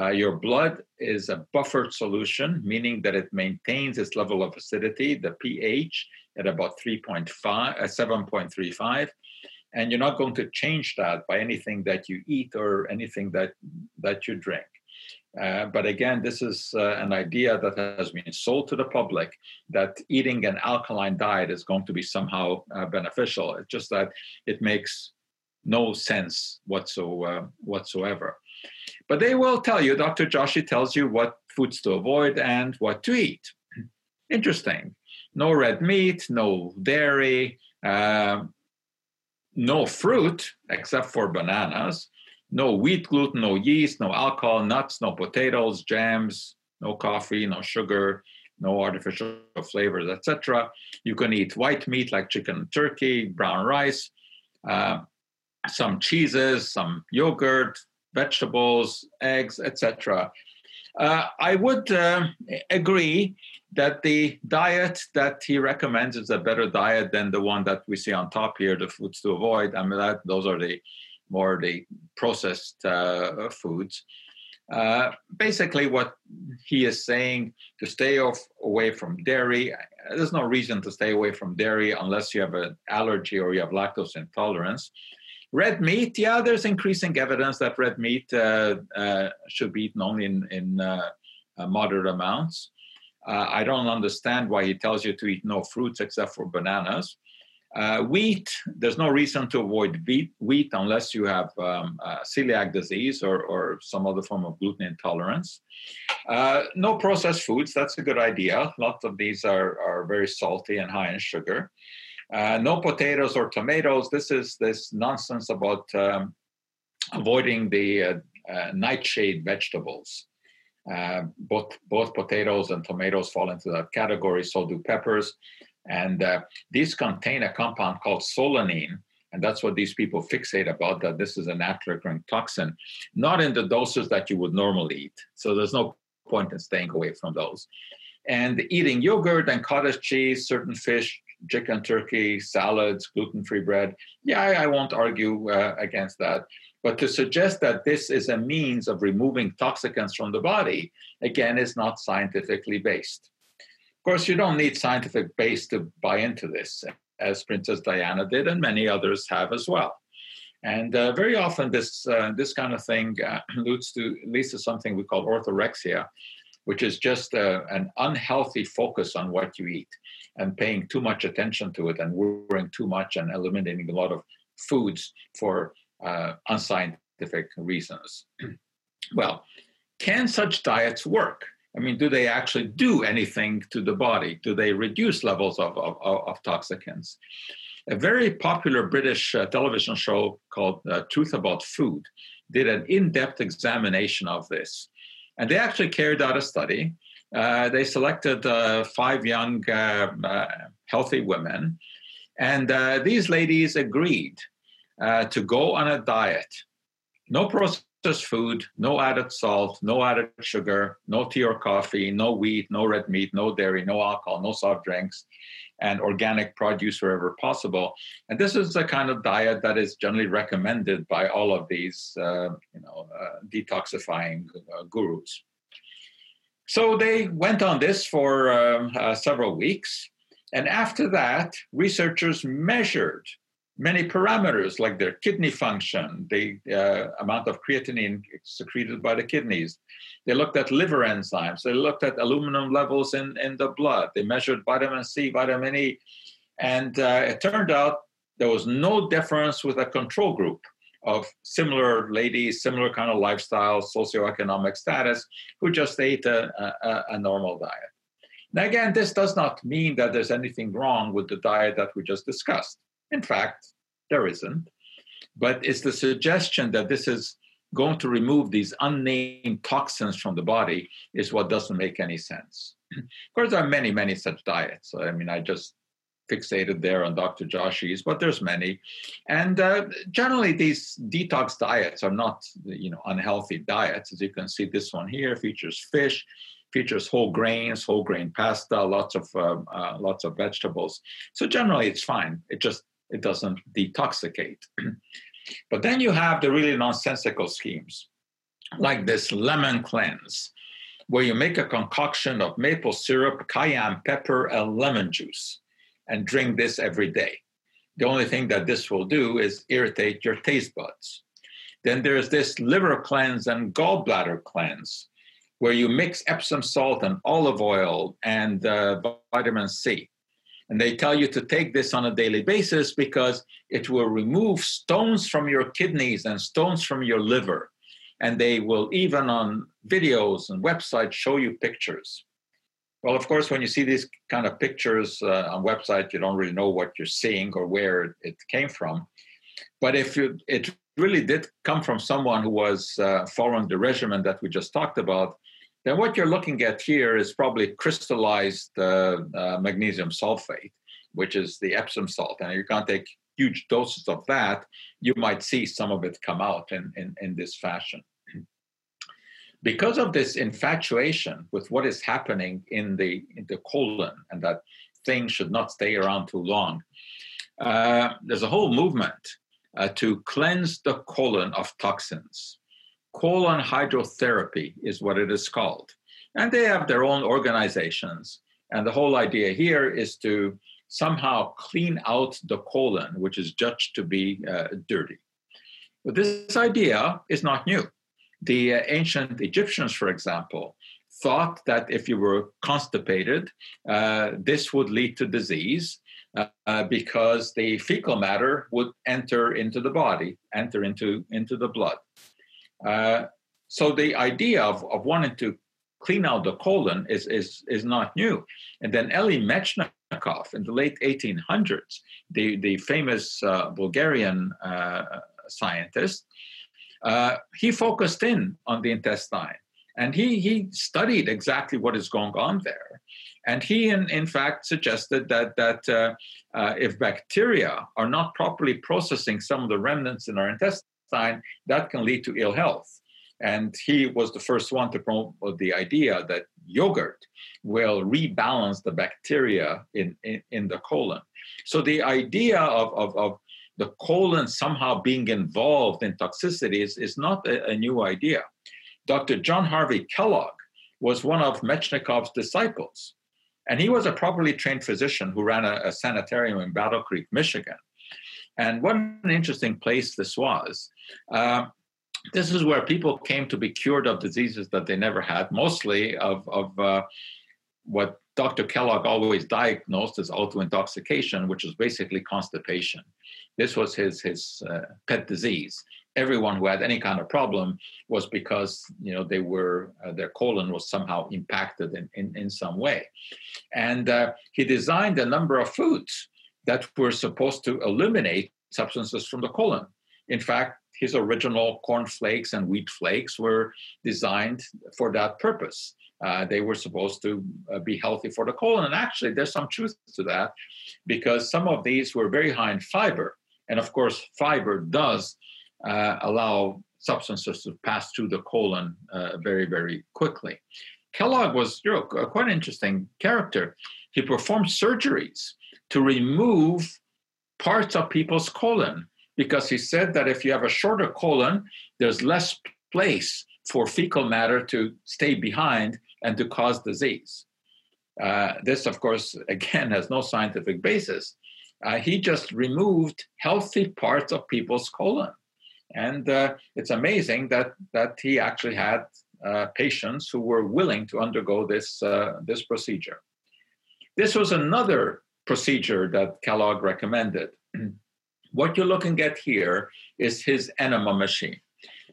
Uh, your blood is a buffered solution, meaning that it maintains its level of acidity, the pH, at about 3.5, uh, 7.35. And you're not going to change that by anything that you eat or anything that, that you drink. Uh, but again, this is uh, an idea that has been sold to the public that eating an alkaline diet is going to be somehow uh, beneficial. It's just that it makes no sense whatsoever. Uh, whatsoever. But they will tell you, Dr. Joshi tells you what foods to avoid and what to eat. Interesting. No red meat, no dairy, uh, no fruit except for bananas, no wheat gluten, no yeast, no alcohol, nuts, no potatoes, jams, no coffee, no sugar, no artificial flavors, etc. You can eat white meat like chicken turkey, brown rice, uh, some cheeses, some yogurt, vegetables, eggs, etc. Uh, I would uh, agree that the diet that he recommends is a better diet than the one that we see on top here, the foods to avoid. I mean, that, those are the more the processed uh, foods. Uh, basically, what he is saying to stay off away from dairy. There's no reason to stay away from dairy unless you have an allergy or you have lactose intolerance. Red meat, yeah, there's increasing evidence that red meat uh, uh, should be eaten only in, in uh, uh moderate amounts. Uh, I don't understand why he tells you to eat no fruits except for bananas. Uh, wheat, there's no reason to avoid wheat, wheat unless you have um, celiac disease or, or some other form of gluten intolerance. no processed foods, that's a good idea. Lots of these are, are very salty and high in sugar. Uh, no potatoes or tomatoes. This is this nonsense about um, avoiding the uh, uh, nightshade vegetables. Uh, both both potatoes and tomatoes fall into that category. So do peppers, and uh, these contain a compound called solanine, and that's what these people fixate about. That this is a natural occurring toxin, not in the doses that you would normally eat. So there's no point in staying away from those. And eating yogurt and cottage cheese, certain fish, chicken, turkey, salads, gluten free bread. Yeah, I, I won't argue uh, against that. But to suggest that this is a means of removing toxicants from the body, again, is not scientifically based. Course, you don't need scientific base to buy into this, as Princess Diana did, and many others have as well. And uh, very often, this uh, this kind of thing uh, leads to leads to something we call orthorexia, which is just uh, an unhealthy focus on what you eat and paying too much attention to it and worrying too much and eliminating a lot of foods for uh, unscientific reasons. well, can such diets work? I mean, do they actually do anything to the body? Do they reduce levels of, of, of toxicants? A very popular British uh, television show called uh, Truth About Food did an in depth examination of this. And they actually carried out a study. Uh, they selected uh, five young, uh, uh, healthy women, and these ladies agreed to go on a diet. No processed food, no added salt, no added sugar, no tea or coffee, no wheat, no red meat, no dairy, no alcohol, no soft drinks, and organic produce wherever possible. And this is the kind of diet that is generally recommended by all of these, uh, you know, uh, detoxifying uh, gurus. So they went on this for um, uh, several weeks. And after that, researchers measured many parameters like their kidney function, the uh, amount of creatinine secreted by the kidneys. They looked at liver enzymes. They looked at aluminum levels in, in the blood. They measured vitamin C, vitamin E. And uh, it turned out there was no difference with a control group of similar ladies, similar kind of lifestyle, socioeconomic status, who just ate a, a, a normal diet. Now, again, this does not mean that there's anything wrong with the diet that we just discussed. In fact, there isn't. But it's the suggestion that this is going to remove these unnamed toxins from the body is what doesn't make any sense. Of course, there are many, many such diets. I mean, I just fixated there on Dr. Joshi's, but there's many. And uh, generally, these detox diets are not, you know, unhealthy diets. As you can see, this one here features fish, features whole grains, whole grain pasta, lots of uh, uh, lots of vegetables. So generally, it's fine. It just it doesn't detoxicate. but then you have the really nonsensical schemes, like this lemon cleanse, where you make a concoction of maple syrup, cayenne pepper, and lemon juice, and drink this every day. The only thing that this will do is irritate your taste buds. Then there's this liver cleanse and gallbladder cleanse, where you mix Epsom salt and olive oil and uh, vitamin C. And they tell you to take this on a daily basis because it will remove stones from your kidneys and stones from your liver. And they will even on videos and websites show you pictures. Well, of course, when you see these kind of pictures uh, on websites, you don't really know what you're seeing or where it came from. But if you, it really did come from someone who was uh, following the regimen that we just talked about, then what you're looking at here is probably crystallized uh, uh, magnesium sulfate, which is the Epsom salt. And you can't take huge doses of that, you might see some of it come out in, in, in this fashion. Because of this infatuation with what is happening in the, in the colon and that things should not stay around too long, uh, there's a whole movement uh, to cleanse the colon of toxins colon hydrotherapy is what it is called. And they have their own organizations. And the whole idea here is to somehow clean out the colon, which is judged to be uh, dirty. But this idea is not new. The uh, ancient Egyptians, for example, thought that if you were constipated, uh, this would lead to disease. Uh, because the fecal matter would enter into the body, enter into, into the blood. Uh, so the idea of, of wanting to clean out the colon is, is, is not new. And then Elie Metchnikoff in the late 1800s, the, the famous uh, Bulgarian uh, scientist, uh, he focused in on the intestine and he, he studied exactly what is going on there. And he, in, in fact, suggested that, that uh, uh, if bacteria are not properly processing some of the remnants in our intestine, sign, that can lead to ill health. And he was the first one to promote the idea that yogurt will rebalance the bacteria in, in, in the colon. So the idea of, of, of, the colon somehow being involved in toxicity is, is not a, a new idea. Dr. John Harvey Kellogg was one of Metchnikoff's disciples. And he was a properly trained physician who ran a, a sanitarium in Battle Creek, Michigan. And what an interesting place this was. Uh, this is where people came to be cured of diseases that they never had, mostly of, of uh, what Dr. Kellogg always diagnosed as autointoxication, which is basically constipation. This was his, his uh, pet disease. everyone who had any kind of problem was because you know they were uh, their colon was somehow impacted in, in, in some way and uh, he designed a number of foods that were supposed to eliminate substances from the colon in fact his original corn flakes and wheat flakes were designed for that purpose uh, they were supposed to uh, be healthy for the colon and actually there's some truth to that because some of these were very high in fiber and of course fiber does uh, allow substances to pass through the colon uh, very, very quickly. Kellogg was you know, quite an interesting character. He performed surgeries to remove parts of people's colon because he said that if you have a shorter colon, there's less place for fecal matter to stay behind and to cause disease. Uh, this, of course, again, has no scientific basis. Uh, he just removed healthy parts of people's colon. And uh, it's amazing that, that he actually had uh, patients who were willing to undergo this, uh, this procedure. This was another procedure that Kellogg recommended. what you're looking at here is his enema machine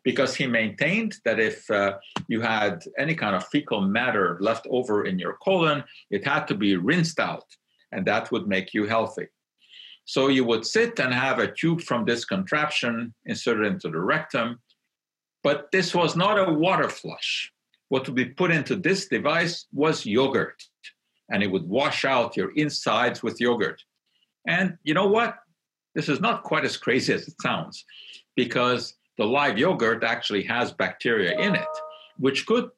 because he maintained that if uh, you had any kind of fecal matter left over in your colon, it had to be rinsed out, and that would make you healthy. So you would sit and have a tube from this contraption inserted into the rectum, but this was not a water flush. What would be put into this device was yogurt, and it would wash out your insides with yogurt. And you know what? This is not quite as crazy as it sounds, because the live yogurt actually has bacteria in it, which could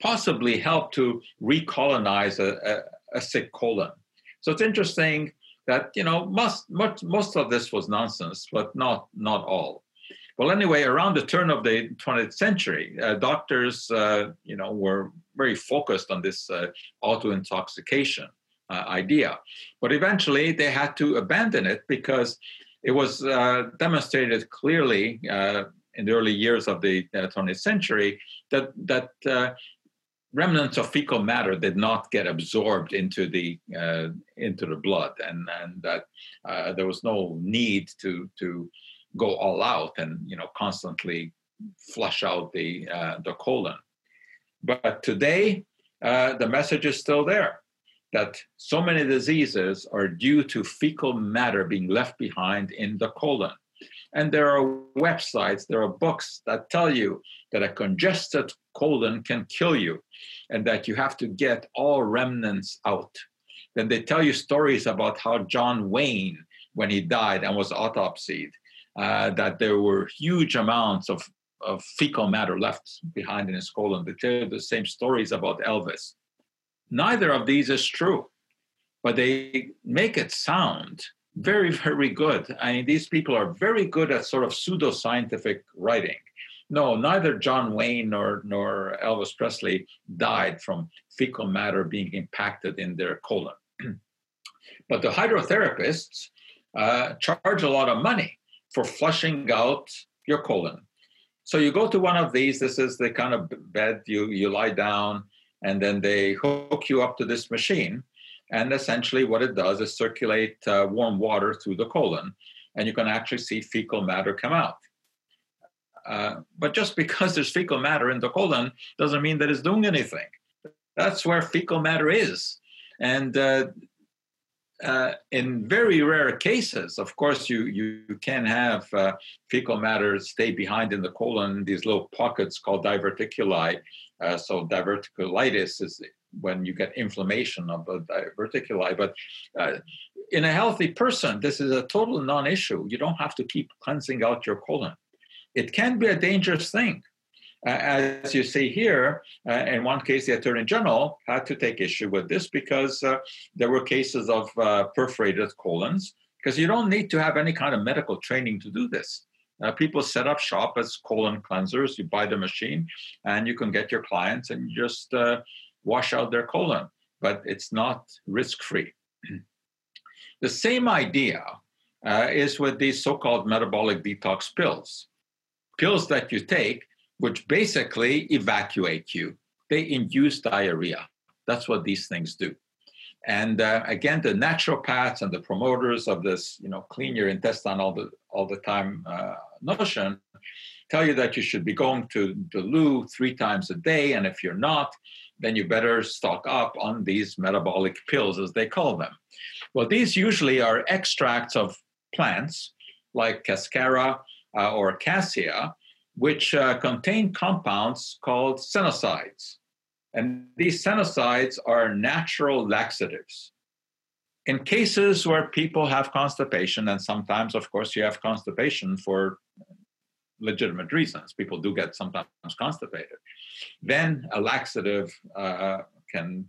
possibly help to recolonize a, a, a sick colon. So it's interesting that you know most much most of this was nonsense, but not not all. Well, anyway, around the turn of the 20th century, uh, doctors uh, you know were very focused on this uh, auto intoxication uh, idea, but eventually they had to abandon it because it was uh, demonstrated clearly uh, in the early years of the 20th century that that remnants of fecal matter did not get absorbed into the into the blood, and and that there was no need to to go all out and you know constantly flush out the uh, the colon. But today, uh, the message is still there that so many diseases are due to fecal matter being left behind in the colon. And there are websites, there are books that tell you that a congested colon can kill you and that you have to get all remnants out. Then they tell you stories about how John Wayne, when he died and was autopsied, uh, that there were huge amounts of, of fecal matter left behind in his colon. They tell the same stories about Elvis. Neither of these is true, but they make it sound very, very good. I mean, these people are very good at sort of pseudoscientific writing. No, neither John Wayne nor, nor Elvis Presley died from fecal matter being impacted in their colon. but the hydrotherapists uh, charge a lot of money for flushing out your colon. So you go to one of these, this is the kind of bed you, you lie down, and then they hook you up to this machine and essentially, what it does is circulate uh, warm water through the colon, and you can actually see fecal matter come out. Uh, but just because there's fecal matter in the colon doesn't mean that it's doing anything. That's where fecal matter is. And uh, uh, in very rare cases, of course, you, you can have uh, fecal matter stay behind in the colon, these little pockets called diverticuli. Uh, so diverticulitis is when you get inflammation of the diverticuli. But uh, in a healthy person, this is a total non issue. You don't have to keep cleansing out your colon. It can be a dangerous thing. Uh, as you see here, uh, in one case, the Attorney General had to take issue with this because uh, there were cases of perforated colons, because you don't need to have any kind of medical training to do this. Uh, people set up shop as colon cleansers. You buy the machine, and you can get your clients and just uh, wash out their colon, but it's not risk free. the same idea uh, is with these so called metabolic detox pills. Pills that you take, which basically evacuate you, they induce diarrhea. That's what these things do. And uh, again, the naturopaths and the promoters of this, you know, clean your intestine all the all the time uh, notion tell you that you should be going to the loo three times a day. And if you're not, then you better stock up on these metabolic pills, as they call them. Well, these usually are extracts of plants like cascara uh, or cassia, which uh, contain compounds called sennosides. And these sennosides are natural laxatives. In cases where people have constipation, and sometimes, of course, you have constipation for legitimate reasons, people do get sometimes constipated, then a laxative uh, can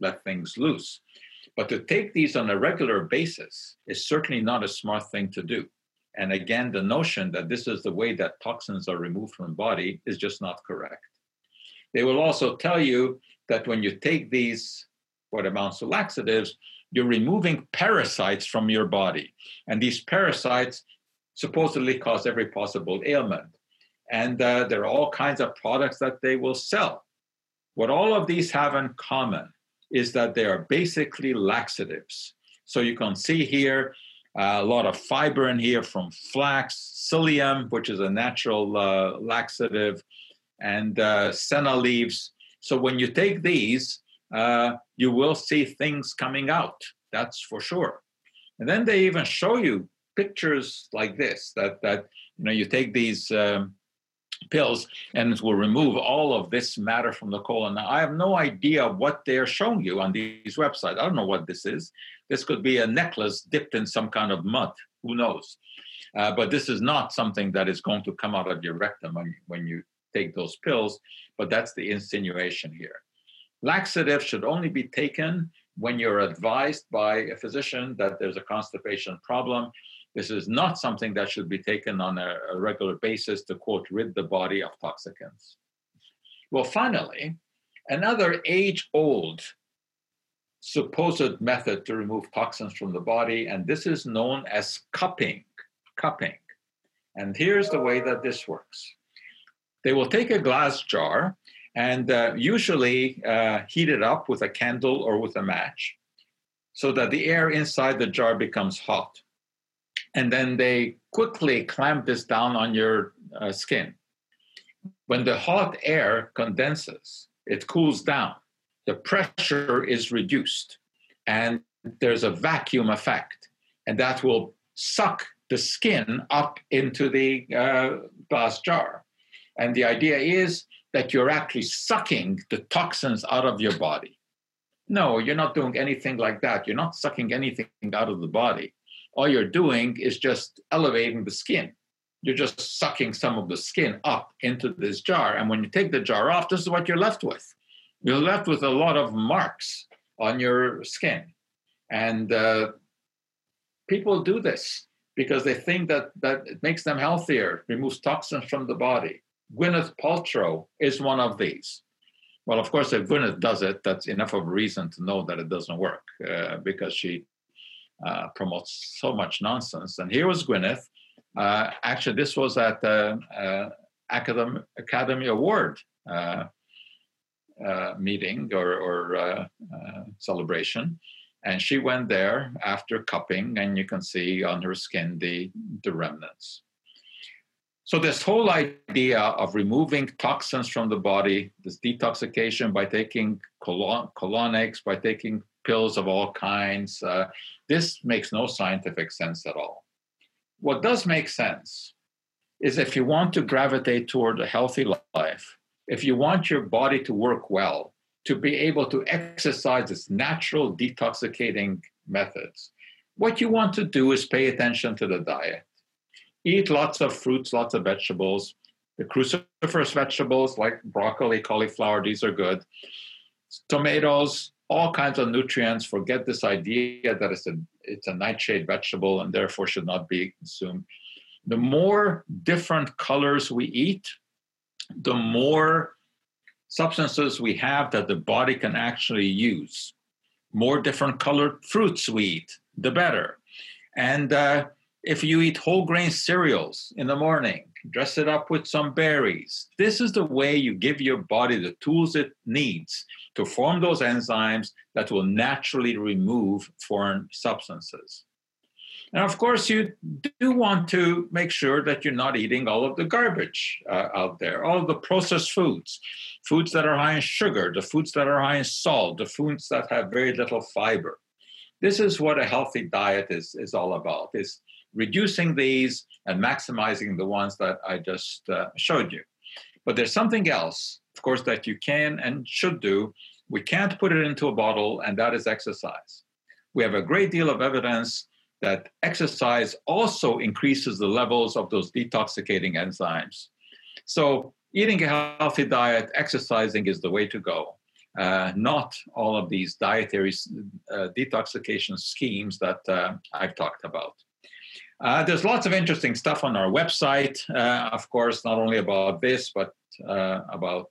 let things loose. But to take these on a regular basis is certainly not a smart thing to do. And again, the notion that this is the way that toxins are removed from the body is just not correct. They will also tell you that when you take these, what amounts to laxatives, you're removing parasites from your body. And these parasites supposedly cause every possible ailment. And uh, there are all kinds of products that they will sell. What all of these have in common is that they are basically laxatives. So you can see here a lot of fiber in here from flax, psyllium, which is a natural uh, laxative, and uh, senna leaves. So when you take these, uh, you will see things coming out. That's for sure. And then they even show you pictures like this that that you know you take these um, pills and it will remove all of this matter from the colon. Now, I have no idea what they're showing you on these websites. I don't know what this is. This could be a necklace dipped in some kind of mud. Who knows? Uh, but this is not something that is going to come out of your rectum when, when you take those pills, but that's the insinuation here. Laxative should only be taken when you're advised by a physician that there's a constipation problem. This is not something that should be taken on a, a regular basis to, quote, rid the body of toxicants. Well, finally, another age old supposed method to remove toxins from the body, and this is known as cupping. Cupping. And here's the way that this works they will take a glass jar and uh, usually uh, heat it up with a candle or with a match so that the air inside the jar becomes hot. And then they quickly clamp this down on your uh, skin. When the hot air condenses, it cools down, the pressure is reduced, and there's a vacuum effect, and that will suck the skin up into the uh, glass jar. And the idea is that you're actually sucking the toxins out of your body. No, you're not doing anything like that. You're not sucking anything out of the body. All you're doing is just elevating the skin. You're just sucking some of the skin up into this jar. And when you take the jar off, this is what you're left with. You're left with a lot of marks on your skin. And uh, people do this because they think that, that it makes them healthier, removes toxins from the body. Gwyneth Paltrow is one of these. Well, of course, if Gwyneth does it, that's enough of a reason to know that it doesn't work uh, because she uh, promotes so much nonsense. And here was Gwyneth. Uh, actually, this was at the uh, Academy, Academy Award uh, uh, meeting or, or celebration. And she went there after cupping, and you can see on her skin the, the remnants. So this whole idea of removing toxins from the body, this detoxification by taking colon, colonics, by taking pills of all kinds, uh, this makes no scientific sense at all. What does make sense is if you want to gravitate toward a healthy life, if you want your body to work well, to be able to exercise its natural detoxicating methods, what you want to do is pay attention to the diet eat lots of fruits, lots of vegetables. The cruciferous vegetables like broccoli, cauliflower, these are good. Tomatoes, all kinds of nutrients. Forget this idea that it's a, it's a nightshade vegetable and therefore should not be consumed. The more different colors we eat, the more substances we have that the body can actually use. More different colored fruits we eat, the better. And uh, if you eat whole grain cereals in the morning, dress it up with some berries. This is the way you give your body the tools it needs to form those enzymes that will naturally remove foreign substances. And of course, you do want to make sure that you're not eating all of the garbage uh, out there, all the processed foods, foods that are high in sugar, the foods that are high in salt, the foods that have very little fiber. This is what a healthy diet is, is all about, is reducing these and maximizing the ones that I just uh, showed you. But there's something else, of course, that you can and should do. We can't put it into a bottle, and that is exercise. We have a great deal of evidence that exercise also increases the levels of those detoxicating enzymes. So, eating a healthy diet, exercising is the way to go. Uh, not all of these dietary uh, detoxification schemes that uh, I've talked about. Uh, there's lots of interesting stuff on our website, uh, of course, not only about this, but uh, about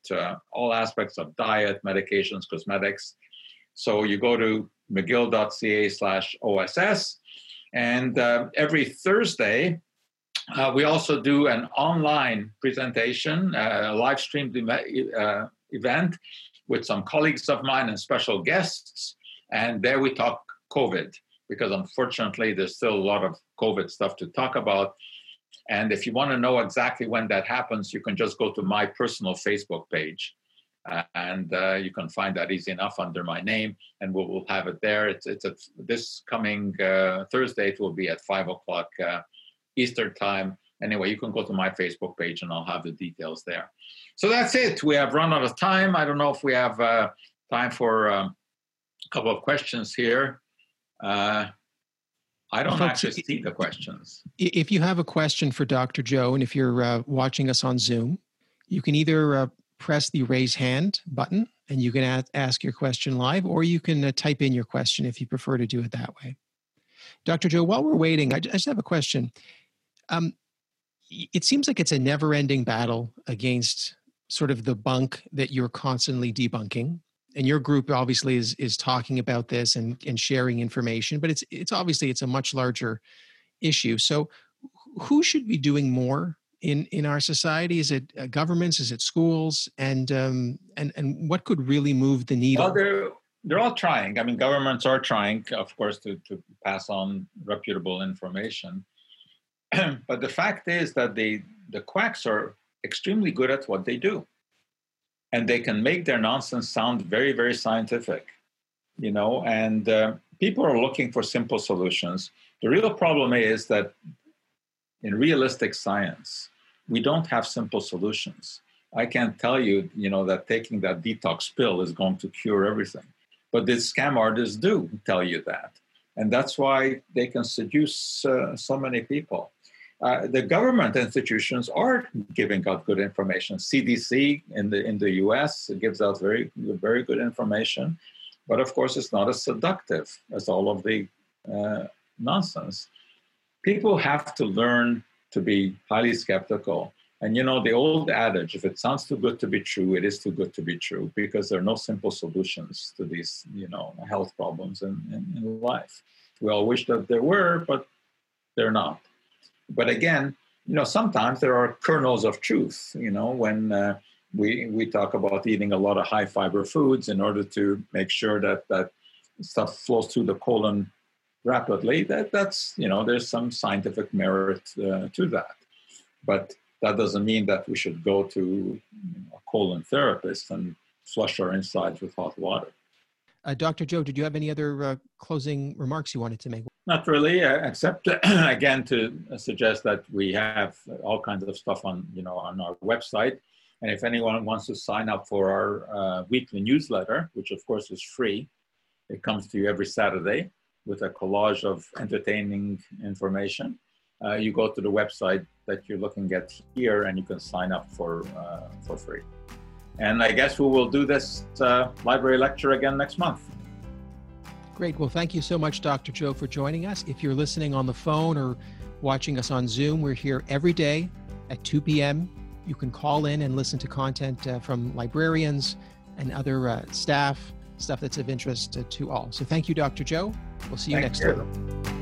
all aspects of diet, medications, cosmetics. So you go to mcgill.ca slash OSS and uh, every Thursday, uh, we also do an online presentation, uh, a live streamed uh, event with some colleagues of mine and special guests. And there we talk COVID, because unfortunately, there's still a lot of COVID stuff to talk about. And if you want to know exactly when that happens, you can just go to my personal Facebook page. Uh, and uh, you can find that easy enough under my name, and we'll, we'll have it there. It's it's a, this coming uh, Thursday. It will be at five o'clock uh, Eastern time. Anyway, you can go to my Facebook page, and I'll have the details there. So that's it. We have run out of time. I don't know if we have uh, time for um, a couple of questions here. Uh, I don't Folks, actually see the questions.
If you have a question for Dr. Joe, and if you're watching us on Zoom, you can either press the raise hand button and you can ask your question live, or you can uh, type in your question if you prefer to do it that way. Dr. Joe, while we're waiting, I just have a question. Um, it seems like it's a never ending battle against sort of the bunk that you're constantly debunking. And your group obviously is is talking about this and, and sharing information, but it's it's obviously it's a much larger issue. So who should be doing more in in our society? Is it uh, governments? Is it schools? And um, and and what could really move the needle?
Well, they're they're all trying. I mean, governments are trying, of course, to to pass on reputable information. but the fact is that the the quacks are extremely good at what they do, and they can make their nonsense sound very very scientific, you know. And uh, people are looking for simple solutions. The real problem is that in realistic science, we don't have simple solutions. I can't tell you, you know, that taking that detox pill is going to cure everything. But the scam artists do tell you that. And that's why they can seduce uh, so many people. Uh, the government institutions are giving out good information. CDC in the in the U.S. gives out very very good information, but of course it's not as seductive as all of the uh, nonsense people have to learn to be highly skeptical. And you know, the old adage, if it sounds too good to be true, it is too good to be true because there are no simple solutions to these, you know, health problems in, in, in life. We all wish that there were, but they're not. But again, you know, sometimes there are kernels of truth, you know, when uh, we, we talk about eating a lot of high fiber foods in order to make sure that that stuff flows through the colon rapidly, that that's you know there's some scientific merit uh, to that, but that doesn't mean that we should go to a colon therapist and flush our insides with hot water.
Uh, Dr. Joe, did you have any other uh, closing remarks you wanted to make?
Not really, uh, except again to suggest that we have all kinds of stuff on you know on our website, and if anyone wants to sign up for our uh, weekly newsletter, which of course is free, it comes to you every Saturday with a collage of entertaining information. Uh, you go to the website that you're looking at here and you can sign up for, uh, for free. And I guess we will do this uh, library lecture again next month.
Great. Well, thank you so much, Dr. Joe, for joining us. If you're listening on the phone or watching us on Zoom, we're here every day at 2 p.m. You can call in and listen to content uh, from librarians and other uh, staff stuff that's of interest to, to all. So thank you, Dr. Joe. We'll see you
thank
next
you.
time.